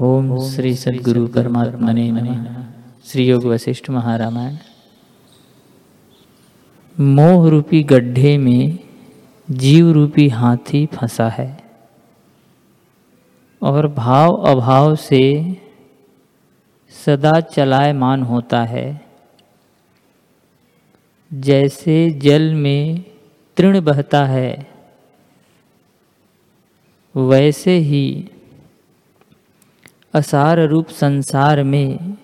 ओम श्री सदगुरु परमात्मा ने श्री योग वशिष्ठ महारामायण। मोह रूपी गड्ढे में जीव रूपी हाथी फंसा है और भाव अभाव से सदा चलायमान होता है। जैसे जल में तृण बहता है वैसे ही असार रूप संसार में।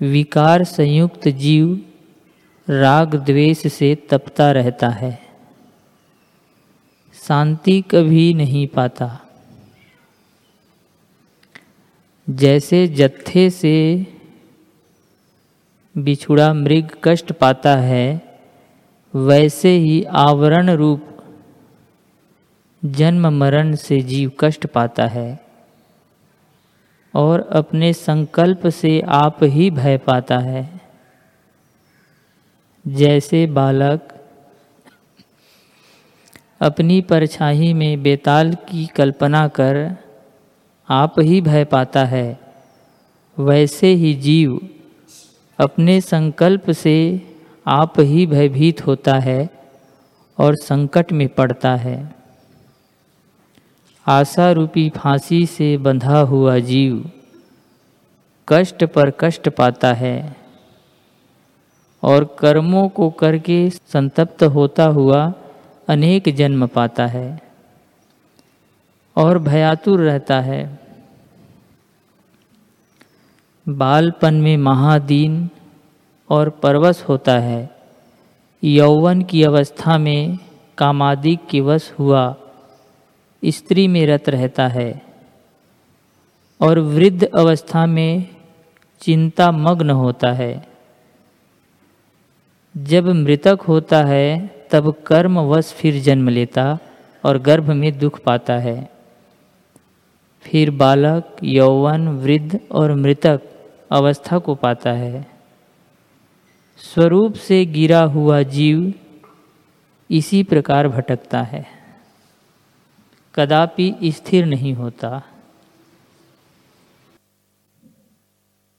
विकार संयुक्त जीव राग द्वेष से तपता रहता है। शांति कभी नहीं पाता। जैसे जत्थे से बिछुड़ा मृग कष्ट पाता है, वैसे ही आवरण रूप जन्म मरण से जीव कष्ट पाता है। और अपने संकल्प से आप ही भय पाता है। जैसे बालक अपनी परछाई में बेताल की कल्पना कर आप ही भय पाता है, वैसे ही जीव अपने संकल्प से आप ही भयभीत होता है और संकट में पड़ता है। आशा रूपी फांसी से बंधा हुआ जीव कष्ट पर कष्ट पाता है और कर्मों को करके संतप्त होता हुआ अनेक जन्म पाता है और भयातुर रहता है। बालपन में महादीन और परवश होता है। यौवन की अवस्था में कामादिक की वश हुआ स्त्री में रत रहता है और वृद्ध अवस्था में चिंता मग्न होता है। जब मृतक होता है, तब कर्म वश फिर जन्म लेता और गर्भ में दुख पाता है। फिर बालक, यौवन, वृद्ध और मृतक अवस्था को पाता है। स्वरूप से गिरा हुआ जीव इसी प्रकार भटकता है। कदापि स्थिर नहीं होता।